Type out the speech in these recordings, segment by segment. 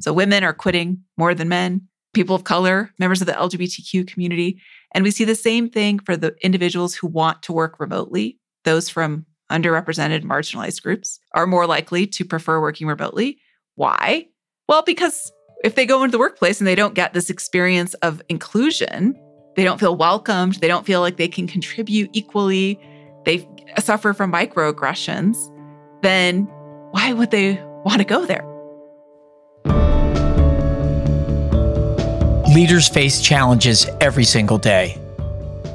So women are quitting more than men, people of color, members of the LGBTQ community. And we see the same thing for the individuals who want to work remotely. Those from underrepresented, marginalized groups are more likely to prefer working remotely. Why? Well, because if they go into the workplace and they don't get this experience of inclusion, they don't feel welcomed, they don't feel like they can contribute equally, they suffer from microaggressions, then why would they want to go there? Leaders face challenges every single day.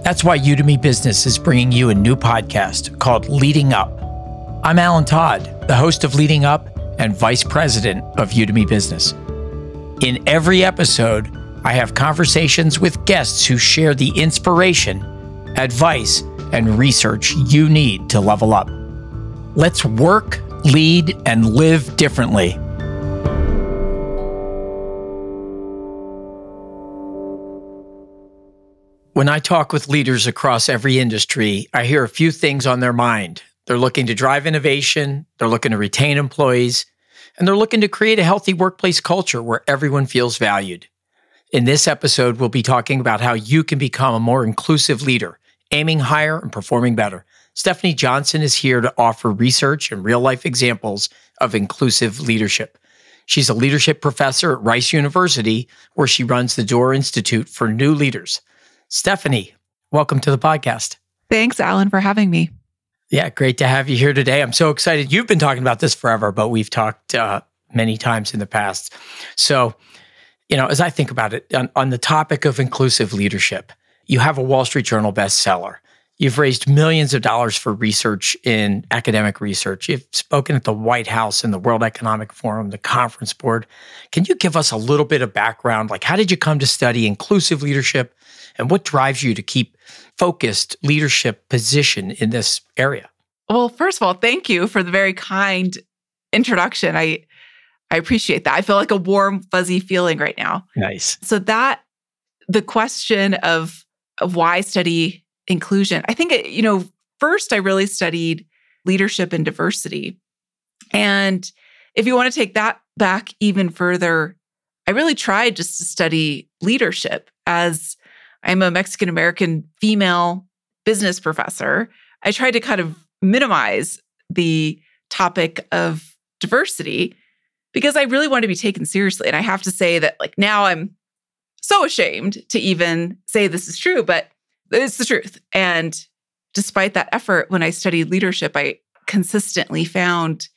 That's why Udemy Business is bringing you a new podcast called Leading Up. I'm Alan Todd, the host of Leading Up and Vice President of Udemy Business. In every episode, I have conversations with guests who share the inspiration, advice, and research you need to level up. Let's work, lead, and live differently. When I talk with leaders across every industry, I hear a few things on their mind. They're looking to drive innovation, they're looking to retain employees, and they're looking to create a healthy workplace culture where everyone feels valued. In this episode, we'll be talking about how you can become a more inclusive leader, aiming higher and performing better. Stefanie Johnson is here to offer research and real life examples of inclusive leadership. She's a leadership professor at Rice University, where she runs the Doerr Institute for New Leaders. Stefanie, welcome to the podcast. Thanks, Alan, for having me. Yeah, great to have you here today. I'm so excited. You've been talking about this forever, but we've talked uh, many times in the past. So, you know, as I think about it, on, on the topic of inclusive leadership, you have a Wall Street Journal bestseller. You've raised millions of dollars for research in academic research. You've spoken at the White House and the World Economic Forum, the Conference Board. Can you give us a little bit of background? Like, how did you come to study inclusive leadership and what drives you to keep focused leadership position in this area? Well, first of all, thank you for the very kind introduction. I I appreciate that. I feel like a warm, fuzzy feeling right now. Nice. So that the question of, of why study inclusion, I think you know, first I really studied leadership and diversity. And if you want to take that back even further, I really tried just to study leadership as I'm a Mexican American female business professor. I tried to kind of minimize the topic of diversity because I really want to be taken seriously. And I have to say that, like, now I'm so ashamed to even say this is true, but it's the truth. And despite that effort, when I studied leadership, I consistently found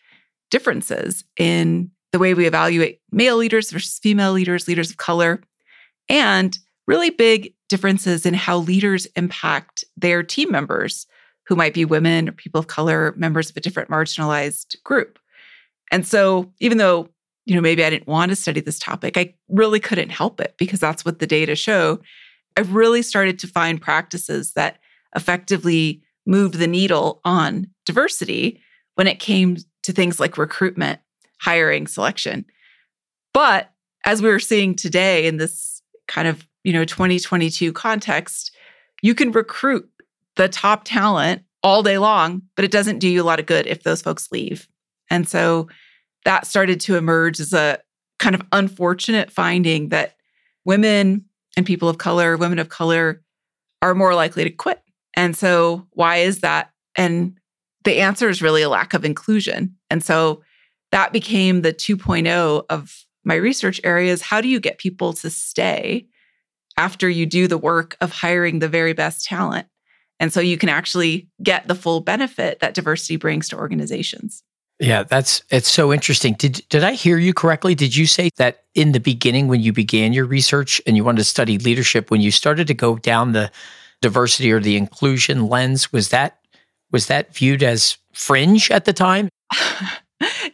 differences in the way we evaluate male leaders versus female leaders, leaders of color, and really big differences in how leaders impact their team members who might be women or people of color, members of a different marginalized group. And so, even though, you know, maybe I didn't want to study this topic, I really couldn't help it because that's what the data show. I really started to find practices that effectively moved the needle on diversity when it came to things like recruitment, hiring, selection. But as we were seeing today in this kind of you know 2022 context you can recruit the top talent all day long but it doesn't do you a lot of good if those folks leave and so that started to emerge as a kind of unfortunate finding that women and people of color women of color are more likely to quit and so why is that and the answer is really a lack of inclusion and so that became the 2.0 of my research areas how do you get people to stay after you do the work of hiring the very best talent. And so you can actually get the full benefit that diversity brings to organizations. Yeah, that's it's so interesting. Did did I hear you correctly? Did you say that in the beginning when you began your research and you wanted to study leadership when you started to go down the diversity or the inclusion lens was that was that viewed as fringe at the time?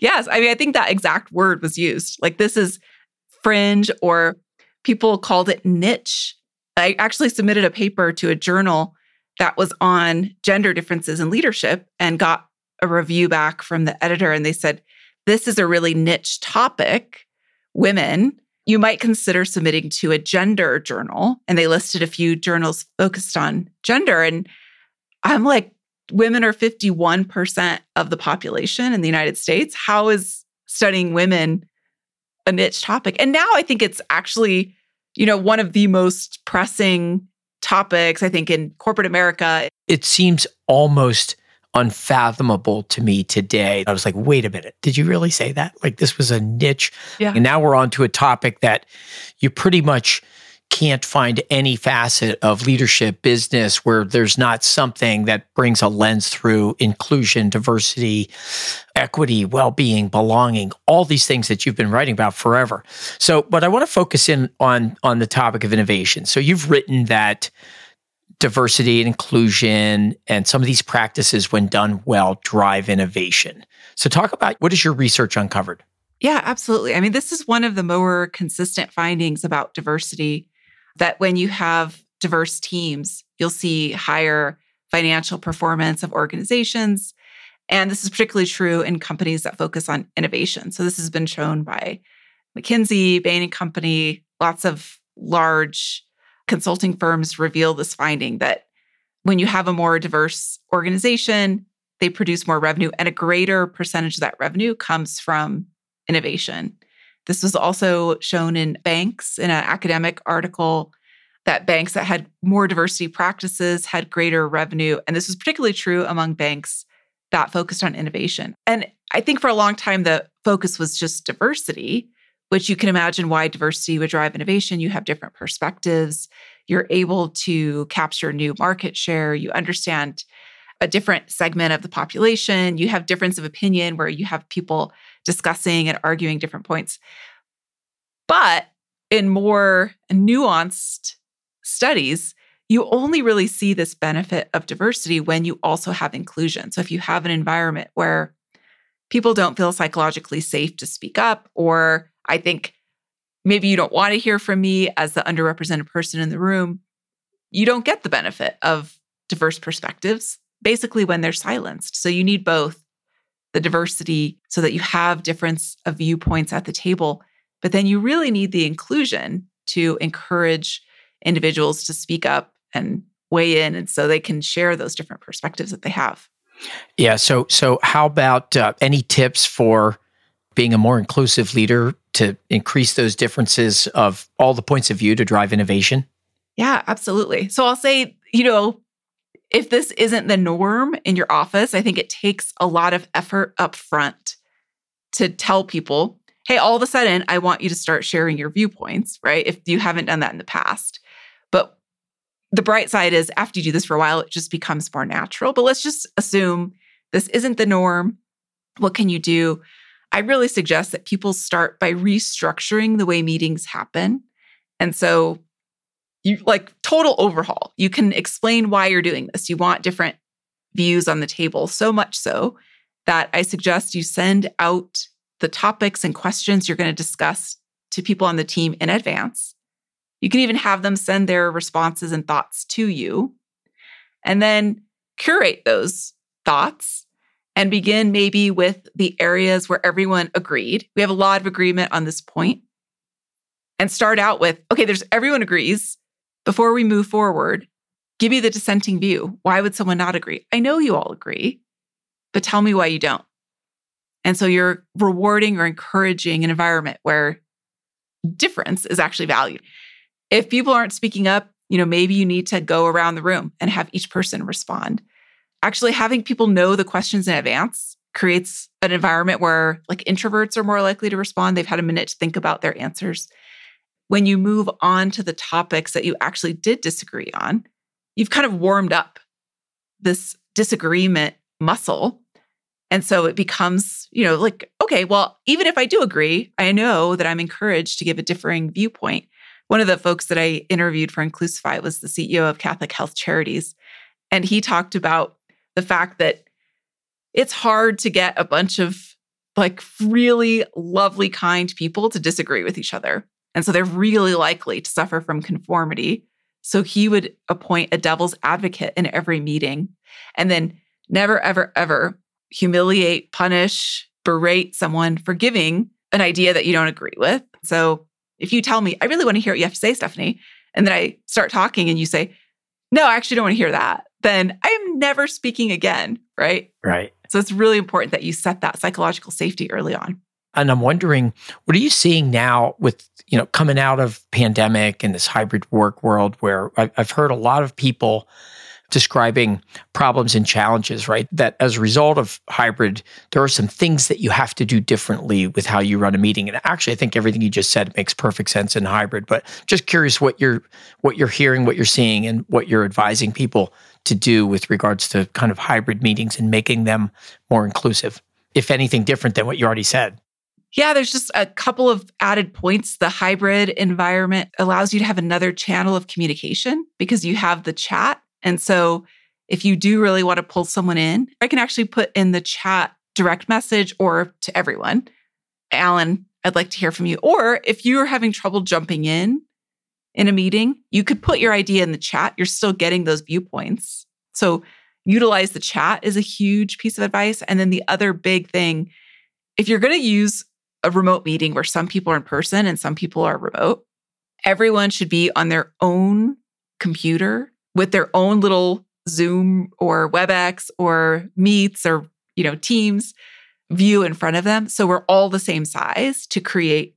yes, I mean I think that exact word was used. Like this is fringe or people called it niche. I actually submitted a paper to a journal that was on gender differences in leadership and got a review back from the editor. And they said, This is a really niche topic. Women, you might consider submitting to a gender journal. And they listed a few journals focused on gender. And I'm like, women are 51% of the population in the United States. How is studying women a niche topic. And now I think it's actually, you know, one of the most pressing topics, I think, in corporate America. It seems almost unfathomable to me today. I was like, wait a minute, did you really say that? Like this was a niche. Yeah. And now we're on to a topic that you pretty much can't find any facet of leadership business where there's not something that brings a lens through inclusion, diversity, equity, well-being, belonging, all these things that you've been writing about forever. So, but I want to focus in on on the topic of innovation. So you've written that diversity and inclusion and some of these practices when done well drive innovation. So talk about what your research uncovered? Yeah, absolutely. I mean, this is one of the more consistent findings about diversity that when you have diverse teams, you'll see higher financial performance of organizations. And this is particularly true in companies that focus on innovation. So this has been shown by McKinsey, Bain and Company, lots of large consulting firms reveal this finding that when you have a more diverse organization, they produce more revenue and a greater percentage of that revenue comes from innovation. This was also shown in banks in an academic article that banks that had more diversity practices had greater revenue. And this was particularly true among banks that focused on innovation. And I think for a long time, the focus was just diversity, which you can imagine why diversity would drive innovation. You have different perspectives, you're able to capture new market share, you understand a different segment of the population, you have difference of opinion where you have people discussing and arguing different points. But in more nuanced studies, you only really see this benefit of diversity when you also have inclusion. So if you have an environment where people don't feel psychologically safe to speak up, or I think maybe you don't want to hear from me as the underrepresented person in the room, you don't get the benefit of diverse perspectives basically when they're silenced. So you need both the diversity so that you have difference of viewpoints at the table, but then you really need the inclusion to encourage individuals to speak up and weigh in and so they can share those different perspectives that they have. Yeah, so so how about uh, any tips for being a more inclusive leader to increase those differences of all the points of view to drive innovation? Yeah, absolutely. So I'll say, you know, if this isn't the norm in your office, I think it takes a lot of effort up front to tell people, hey, all of a sudden, I want you to start sharing your viewpoints, right? If you haven't done that in the past. But the bright side is after you do this for a while, it just becomes more natural. But let's just assume this isn't the norm. What can you do? I really suggest that people start by restructuring the way meetings happen. And so you like total overhaul. You can explain why you're doing this. You want different views on the table, so much so that I suggest you send out the topics and questions you're going to discuss to people on the team in advance. You can even have them send their responses and thoughts to you, and then curate those thoughts and begin maybe with the areas where everyone agreed. We have a lot of agreement on this point. And start out with okay, there's everyone agrees before we move forward, give me the dissenting view. Why would someone not agree? I know you all agree, but tell me why you don't. And so you're rewarding or encouraging an environment where difference is actually valued. If people aren't speaking up, you know, maybe you need to go around the room and have each person respond. Actually, having people know the questions in advance creates an environment where like introverts are more likely to respond. They've had a minute to think about their answers when you move on to the topics that you actually did disagree on, you've kind of warmed up this disagreement muscle. And so it becomes, you know, like, okay, well, even if I do agree, I know that I'm encouraged to give a differing viewpoint. One of the folks that I interviewed for Inclusify was the CEO of Catholic Health Charities. And he talked about the fact that it's hard to get a bunch of like really lovely, kind people to disagree with each other. And so they're really likely to suffer from conformity. So he would appoint a devil's advocate in every meeting and then never, ever, ever humiliate, punish, berate someone for giving an idea that you don't agree with. So if you tell me, I really want to hear what you have to say, Stefanie, and then I start talking and you say, no, I actually don't want to hear that, then I'm never speaking again. Right. Right. So it's really important that you set that psychological safety early on. And I'm wondering, what are you seeing now with, you know, coming out of pandemic and this hybrid work world where I've heard a lot of people describing problems and challenges, right? That as a result of hybrid, there are some things that you have to do differently with how you run a meeting. And actually, I think everything you just said makes perfect sense in hybrid. But just curious what you're what you're hearing, what you're seeing, and what you're advising people to do with regards to kind of hybrid meetings and making them more inclusive, if anything different than what you already said. Yeah, there's just a couple of added points. The hybrid environment allows you to have another channel of communication because you have the chat. And so if you do really want to pull someone in, I can actually put in the chat direct message or to everyone. Alan, I'd like to hear from you. Or if you're having trouble jumping in in a meeting, you could put your idea in the chat. You're still getting those viewpoints. So utilize the chat is a huge piece of advice. And then the other big thing, if you're going to use a remote meeting where some people are in person and some people are remote. Everyone should be on their own computer with their own little Zoom or WebEx or Meets or, you know, Teams view in front of them. So we're all the same size to create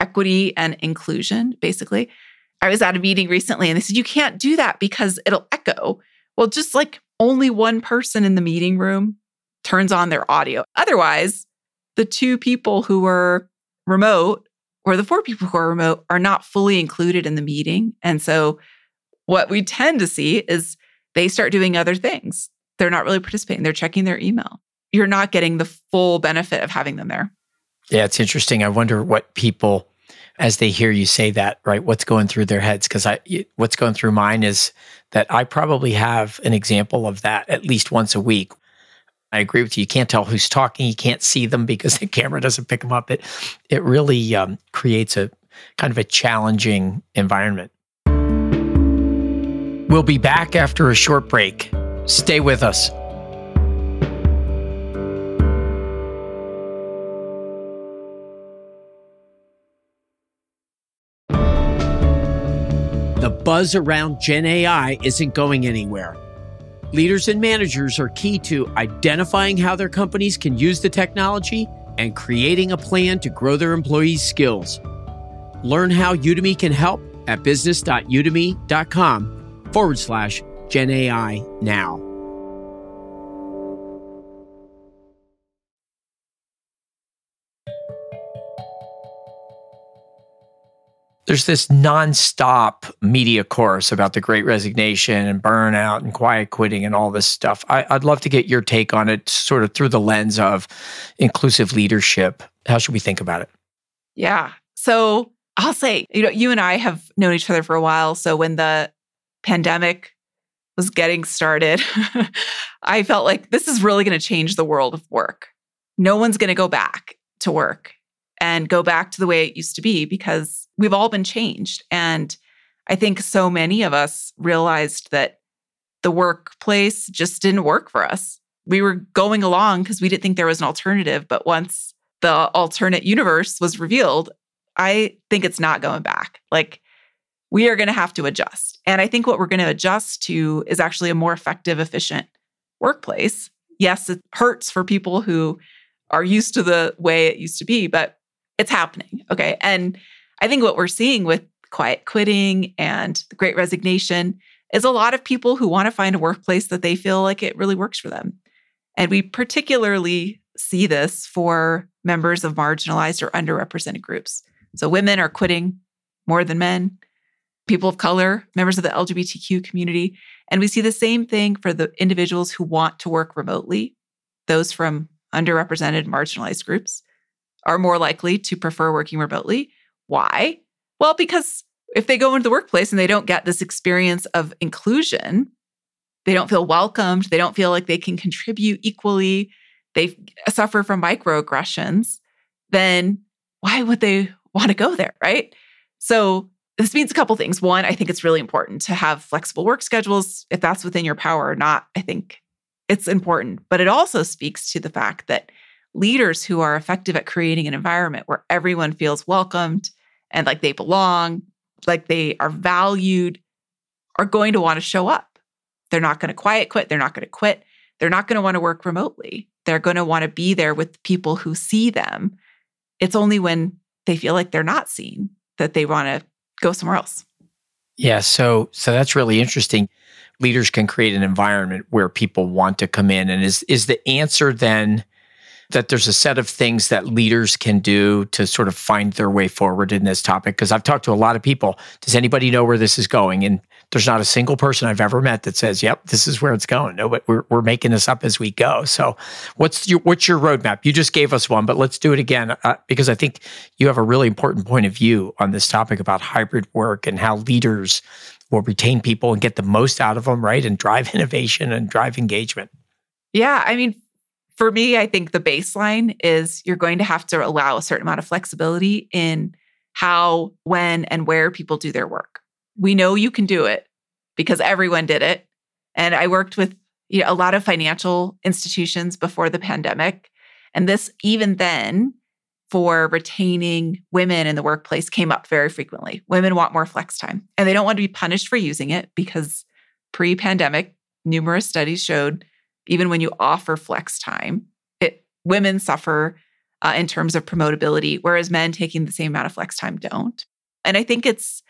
equity and inclusion, basically. I was at a meeting recently and they said, you can't do that because it'll echo. Well, just like only one person in the meeting room turns on their audio. Otherwise, the two people who were remote or the four people who are remote are not fully included in the meeting. And so what we tend to see is they start doing other things. They're not really participating, they're checking their email. You're not getting the full benefit of having them there. Yeah, it's interesting. I wonder what people as they hear you say that, right? What's going through their heads? Because I, what's going through mine is that I probably have an example of that at least once a week I agree with you. You can't tell who's talking. You can't see them because the camera doesn't pick them up. It it really um, creates a kind of a challenging environment. We'll be back after a short break. Stay with us. Buzz around Gen AI isn't going anywhere. Leaders and managers are key to identifying how their companies can use the technology and creating a plan to grow their employees' skills. Learn how Udemy can help at business.udemy.com forward slash GenAI now. There's this nonstop media course about the great resignation and burnout and quiet quitting and all this stuff. I, would love to get your take on it, sort of through the lens of inclusive leadership. How should we think about it? Yeah. So I'll say, you know, you and I have known each other for a while. So when the pandemic was getting started, I felt like this is really going to change the world of work. No one's going to go back to work and go back to the way it used to be because we've all been changed. And I think so many of us realized that the workplace just didn't work for us. We were going along because we didn't think there was an alternative. But once the alternate universe was revealed, I think it's not going back. Like, we are going to have to adjust. And I think what we're going to adjust to is actually a more effective, efficient workplace. Yes, it hurts for people who are used to the way it used to be, but it's happening. Okay. And I think what we're seeing with quiet quitting and the great resignation is a lot of people who want to find a workplace that they feel like it really works for them. And we particularly see this for members of marginalized or underrepresented groups. So women are quitting more than men, people of color, members of the LGBTQ community. And we see the same thing for the individuals who want to work remotely. Those from underrepresented, marginalized groups are more likely to prefer working remotely why? Well, because if they go into the workplace and they don't get this experience of inclusion, they don't feel welcomed, they don't feel like they can contribute equally, they suffer from microaggressions, then why would they want to go there, right? So this means a couple things. One, I think it's really important to have flexible work schedules. If that's within your power or not, I think it's important. But it also speaks to the fact that leaders who are effective at creating an environment where everyone feels welcomed, and like they belong, like they are valued, are going to want to show up. They're not going to quiet quit. They're not going to quit. They're not going to want to work remotely. They're going to want to be there with people who see them it's only when they feel like they're not seen that they want to go somewhere else. Yeah, so so that's really interesting. Leaders can create an environment where people want to come in and is is the answer then that there's a set of things that leaders can do to sort of find their way forward in this topic because I've talked to a lot of people. Does anybody know where this is going? And there's not a single person I've ever met that says, "Yep, this is where it's going." No, but we're we're making this up as we go. So, what's your what's your roadmap? You just gave us one, but let's do it again uh, because I think you have a really important point of view on this topic about hybrid work and how leaders will retain people and get the most out of them, right? And drive innovation and drive engagement. Yeah, I mean, for me, I think the baseline is you're going to have to allow a certain amount of flexibility in how, when, and where people do their work. We know you can do it because everyone did it. And I worked with you know, a lot of financial institutions before the pandemic. And this, even then, for retaining women in the workplace came up very frequently. Women want more flex time even when you offer flex time, it women suffer uh, in terms of promotability, whereas men taking the same amount of flex time don't. And I think it's,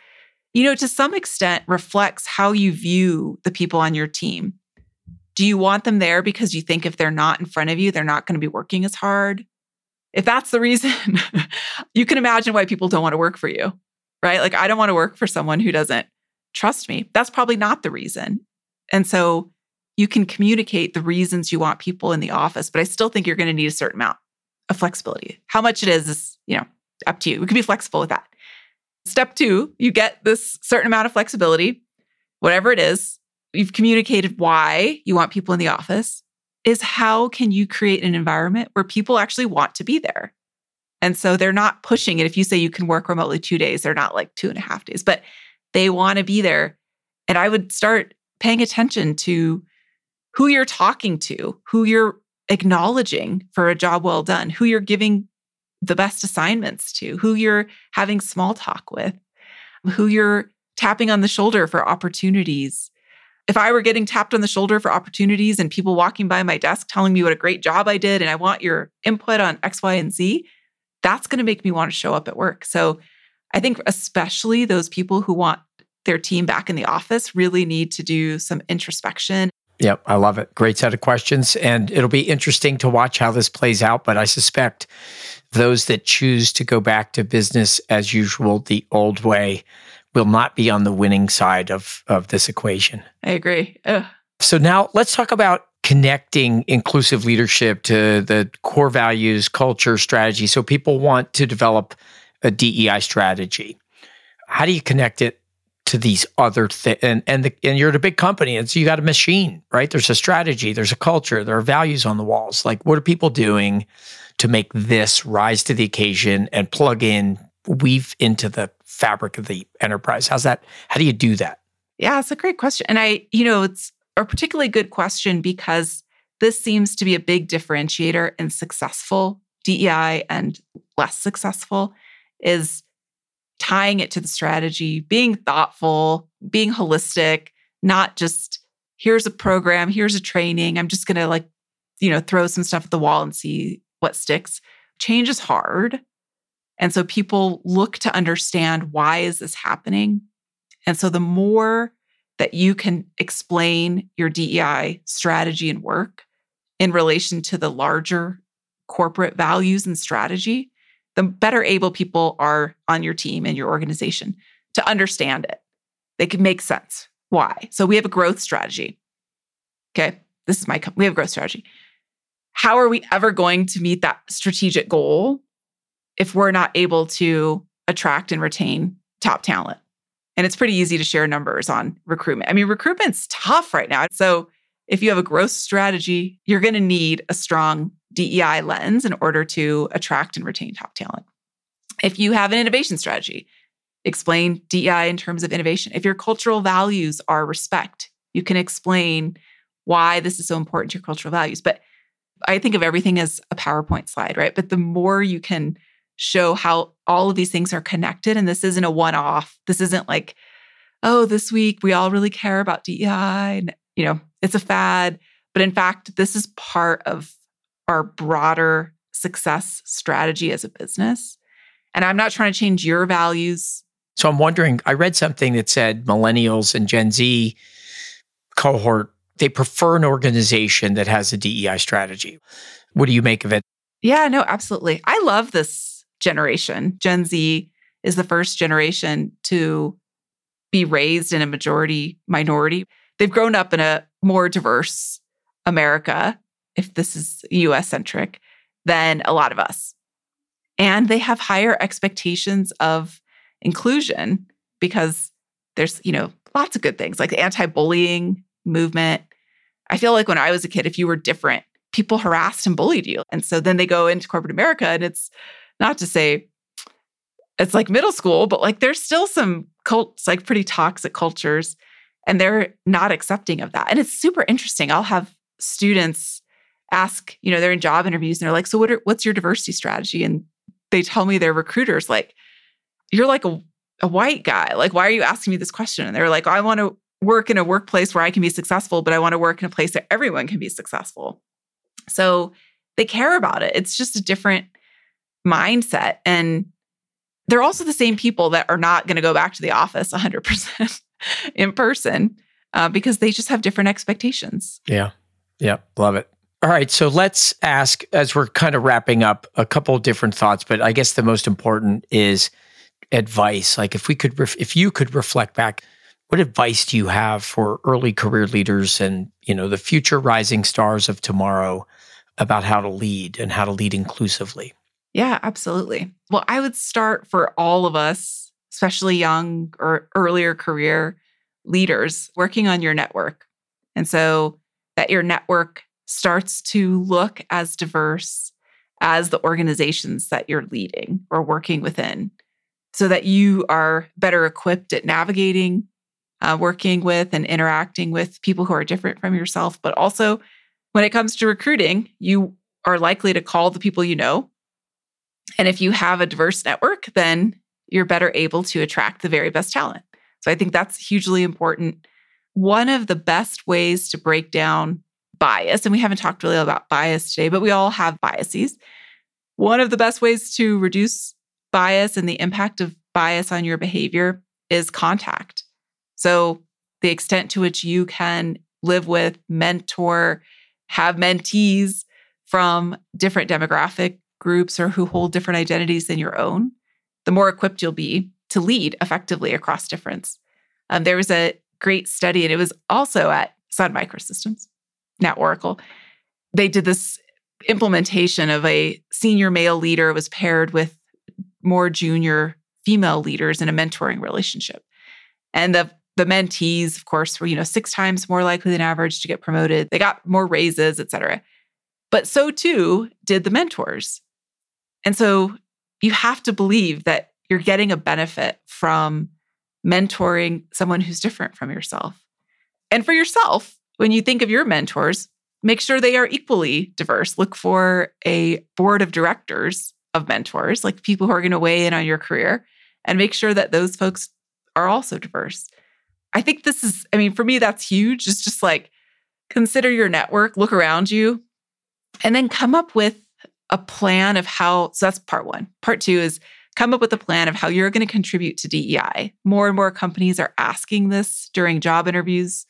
you know, to some extent reflects how you view the people on your team. Do you want them there because you think if they're not in front of you, they're not going to be working as hard? If that's the reason, you can imagine why people don't want to work for you, right? Like, I don't want to work for someone who doesn't trust me. That's probably not the reason. And so you can communicate the reasons you want people in the office, but I still think you're going to need a certain amount of flexibility. How much it is is, you know, up to you. We can be flexible with that. Step two, you get this certain amount of flexibility, whatever it is. You've communicated why you want people in the office. Is how can you create an environment where people actually want to be there? And so they're not pushing it. If you say you can work remotely two days, they're not like two and a half days, but they want to be there. And I would start paying attention to who you're talking to, who you're acknowledging for a job well done, who you're giving the best assignments to, who you're having small talk with, who you're tapping on the shoulder for opportunities. If I were getting tapped on the shoulder for opportunities and people walking by my desk telling me what a great job I did and I want your input on X, Y, and Z, that's going to make me want to show up at work. So I think, especially those people who want their team back in the office, really need to do some introspection Yep, I love it. Great set of questions. And it'll be interesting to watch how this plays out. But I suspect those that choose to go back to business as usual, the old way, will not be on the winning side of, of this equation. I agree. Ugh. So now let's talk about connecting inclusive leadership to the core values, culture, strategy. So people want to develop a DEI strategy. How do you connect it to these other things and and the, and you're at a big company and so you got a machine right? There's a strategy there's a culture there are values on the walls. Like what are people doing to make this rise to the occasion and plug in weave into the fabric of the enterprise? How's that how do you do that? Yeah it's a great question and i you know it's a particularly good question because this seems to be a big differentiator in successful DEI and less successful is tying it to the strategy, being thoughtful, being holistic, not just here's a program, here's a training. I'm just going to like, you know, throw some stuff at the wall and see what sticks. Change is hard. And so people look to understand why is this happening? And so the more that you can explain your DEI strategy and work in relation to the larger corporate values and strategy, the better able people are on your team and your organization to understand it. They can make sense. Why? So we have a growth strategy. Okay. This is my, we have a growth strategy. How are we ever going to meet that strategic goal if we're not able to attract and retain top talent? And it's pretty easy to share numbers on recruitment. I mean, recruitment's tough right now. So if you have a growth strategy, you're going to need a strong DEI lens in order to attract and retain top talent. If you have an innovation strategy, explain DEI in terms of innovation. If your cultural values are respect, you can explain why this is so important to your cultural values. But I think of everything as a PowerPoint slide, right? But the more you can show how all of these things are connected, and this isn't a one off, this isn't like, oh, this week we all really care about DEI. And, you know, it's a fad. But in fact, this is part of our broader success strategy as a business. And I'm not trying to change your values. So I'm wondering, I read something that said millennials and Gen Z cohort, they prefer an organization that has a DEI strategy. What do you make of it? Yeah, no, absolutely. I love this generation. Gen Z is the first generation to be raised in a majority minority. They've grown up in a more diverse America, if this is US centric, than a lot of us. And they have higher expectations of inclusion because there's, you know, lots of good things like the anti-bullying movement. I feel like when I was a kid, if you were different, people harassed and bullied you. And so then they go into corporate America and it's not to say it's like middle school, but like there's still some cults, like pretty toxic cultures, and they're not accepting of that. And it's super interesting. I'll have students ask, you know, they're in job interviews and they're like, so what are, what's your diversity strategy? And they tell me their recruiters, like, you're like a, a white guy. Like, why are you asking me this question? And they're like, I want to work in a workplace where I can be successful, but I want to work in a place that everyone can be successful. So they care about it. It's just a different mindset. And they're also the same people that are not going to go back to the office 100% in person uh, because they just have different expectations. Yeah. Yeah. Love it. All right. So let's ask, as we're kind of wrapping up, a couple different thoughts, but I guess the most important is advice. Like if we could, ref- if you could reflect back, what advice do you have for early career leaders and, you know, the future rising stars of tomorrow about how to lead and how to lead inclusively? Yeah, absolutely. Well, I would start for all of us, especially young or earlier career leaders, working on your network. And so that your network starts to look as diverse as the organizations that you're leading or working within, so that you are better equipped at navigating, uh, working with, and interacting with people who are different from yourself. But also, when it comes to recruiting, you are likely to call the people you know and if you have a diverse network, then you're better able to attract the very best talent. So I think that's hugely important. One of the best ways to break down bias, and we haven't talked really about bias today, but we all have biases. One of the best ways to reduce bias and the impact of bias on your behavior is contact. So, the extent to which you can live with, mentor, have mentees from different demographic groups or who hold different identities than your own, the more equipped you'll be to lead effectively across difference. Um, there was a great study, and it was also at Sun Microsystems, now Oracle. They did this implementation of a senior male leader was paired with more junior female leaders in a mentoring relationship. And the the mentees, of course, were, you know, six times more likely than average to get promoted. They got more raises, et cetera. But so too did the mentors. And so you have to believe that you're getting a benefit from mentoring someone who's different from yourself. And for yourself, when you think of your mentors, make sure they are equally diverse. Look for a board of directors of mentors, like people who are going to weigh in on your career, and make sure that those folks are also diverse. I think this is, I mean, for me, that's huge. It's just like consider your network, look around you, and then come up with a plan of how, so that's part one. Part two is come up with a plan of how you're going to contribute to DEI. More and more companies are asking this during job interviews.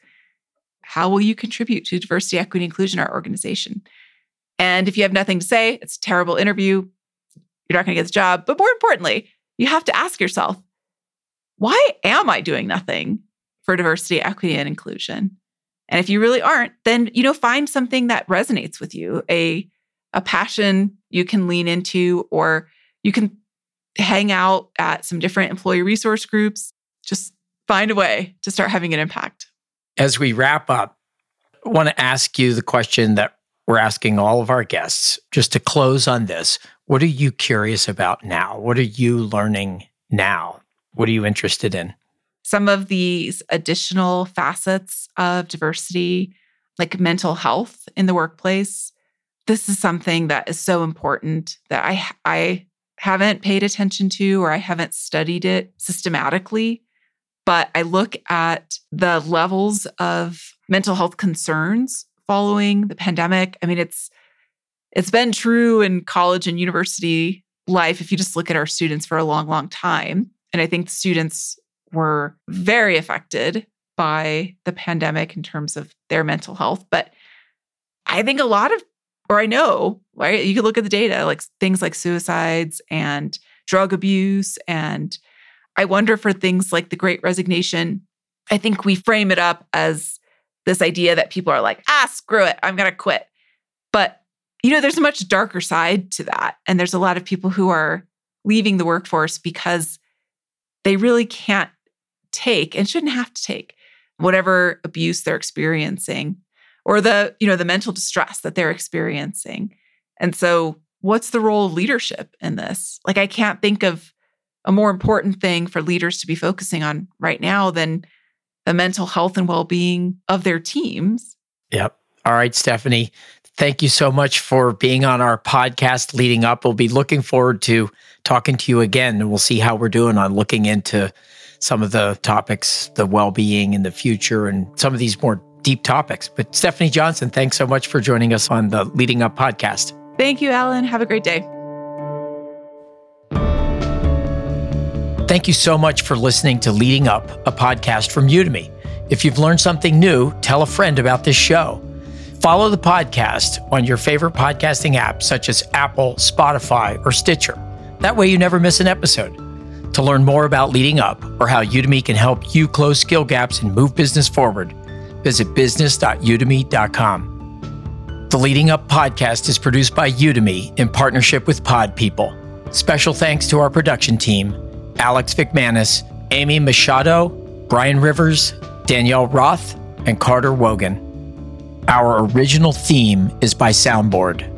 How will you contribute to diversity, equity, inclusion in our organization? And if you have nothing to say, it's a terrible interview. You're not going to get the job. But more importantly, you have to ask yourself, why am I doing nothing for diversity, equity, and inclusion? And if you really aren't, then you know, find something that resonates with you, a a passion you can lean into, or you can hang out at some different employee resource groups. Just find a way to start having an impact. As we wrap up, I want to ask you the question that we're asking all of our guests just to close on this. What are you curious about now? What are you learning now? What are you interested in? Some of these additional facets of diversity, like mental health in the workplace, this is something that is so important that I I haven't paid attention to or I haven't studied it systematically. But I look at the levels of mental health concerns following the pandemic. I mean, it's it's been true in college and university life if you just look at our students for a long, long time. And I think students were very affected by the pandemic in terms of their mental health. But I think a lot of, or I know, right? You can look at the data, like things like suicides and drug abuse. And I wonder for things like the great resignation, I think we frame it up as this idea that people are like, ah, screw it, I'm going to quit. But, you know, there's a much darker side to that. And there's a lot of people who are leaving the workforce because they really can't take and shouldn't have to take whatever abuse they're experiencing or the you know the mental distress that they're experiencing and so what's the role of leadership in this like i can't think of a more important thing for leaders to be focusing on right now than the mental health and well-being of their teams yep all right stefanie thank you so much for being on our podcast leading up we'll be looking forward to talking to you again and we'll see how we're doing on looking into some of the topics, the well being in the future, and some of these more deep topics. But Stefanie Johnson, thanks so much for joining us on the Leading Up podcast. Thank you, Alan. Have a great day. Thank you so much for listening to Leading Up, a podcast from Udemy. If you've learned something new, tell a friend about this show. Follow the podcast on your favorite podcasting app, such as Apple, Spotify, or Stitcher. That way, you never miss an episode. To learn more about leading up or how Udemy can help you close skill gaps and move business forward, visit business.udemy.com. The Leading Up podcast is produced by Udemy in partnership with Pod People. Special thanks to our production team Alex McManus, Amy Machado, Brian Rivers, Danielle Roth, and Carter Wogan. Our original theme is by Soundboard.